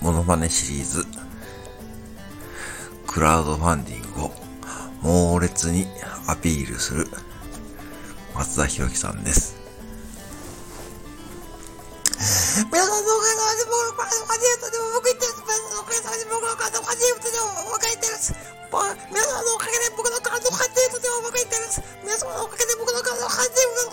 モノマネシリーズ、クラウドファンディングを猛烈にアピールする松田博樹さんです。皆さんのおかげさまで僕のンを初めてでも僕言ってる皆さんのおかげさまで僕の体を初めてでも僕言ってるす。皆さんのおかげで僕の体を初めてでも僕言ってるですのおかげで僕のを初め